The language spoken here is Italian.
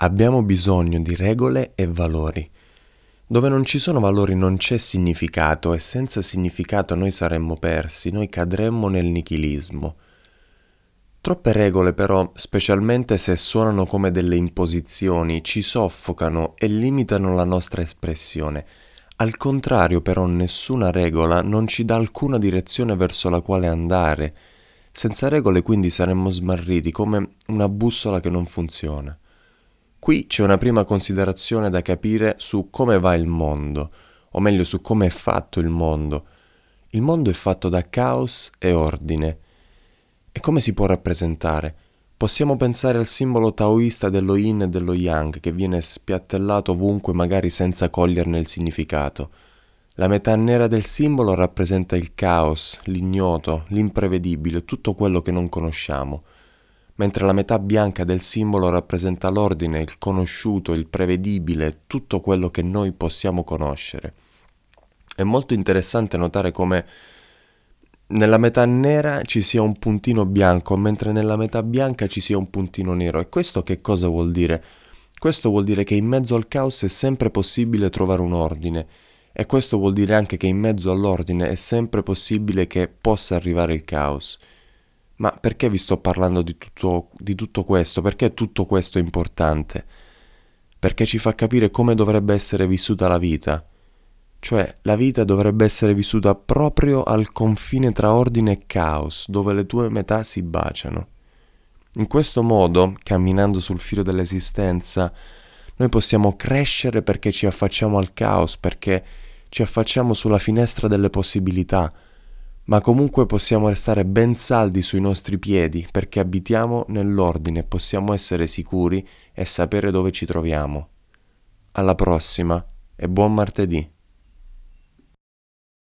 Abbiamo bisogno di regole e valori. Dove non ci sono valori non c'è significato e senza significato noi saremmo persi, noi cadremmo nel nichilismo. Troppe regole però, specialmente se suonano come delle imposizioni, ci soffocano e limitano la nostra espressione. Al contrario però nessuna regola non ci dà alcuna direzione verso la quale andare. Senza regole quindi saremmo smarriti come una bussola che non funziona. Qui c'è una prima considerazione da capire su come va il mondo, o meglio su come è fatto il mondo. Il mondo è fatto da caos e ordine. E come si può rappresentare? Possiamo pensare al simbolo taoista dello yin e dello yang che viene spiattellato ovunque magari senza coglierne il significato. La metà nera del simbolo rappresenta il caos, l'ignoto, l'imprevedibile, tutto quello che non conosciamo mentre la metà bianca del simbolo rappresenta l'ordine, il conosciuto, il prevedibile, tutto quello che noi possiamo conoscere. È molto interessante notare come nella metà nera ci sia un puntino bianco, mentre nella metà bianca ci sia un puntino nero. E questo che cosa vuol dire? Questo vuol dire che in mezzo al caos è sempre possibile trovare un ordine. E questo vuol dire anche che in mezzo all'ordine è sempre possibile che possa arrivare il caos. Ma perché vi sto parlando di tutto, di tutto questo? Perché tutto questo è importante? Perché ci fa capire come dovrebbe essere vissuta la vita. Cioè, la vita dovrebbe essere vissuta proprio al confine tra ordine e caos, dove le tue metà si baciano. In questo modo, camminando sul filo dell'esistenza, noi possiamo crescere perché ci affacciamo al caos, perché ci affacciamo sulla finestra delle possibilità, ma comunque possiamo restare ben saldi sui nostri piedi perché abitiamo nell'ordine, possiamo essere sicuri e sapere dove ci troviamo. Alla prossima e buon martedì.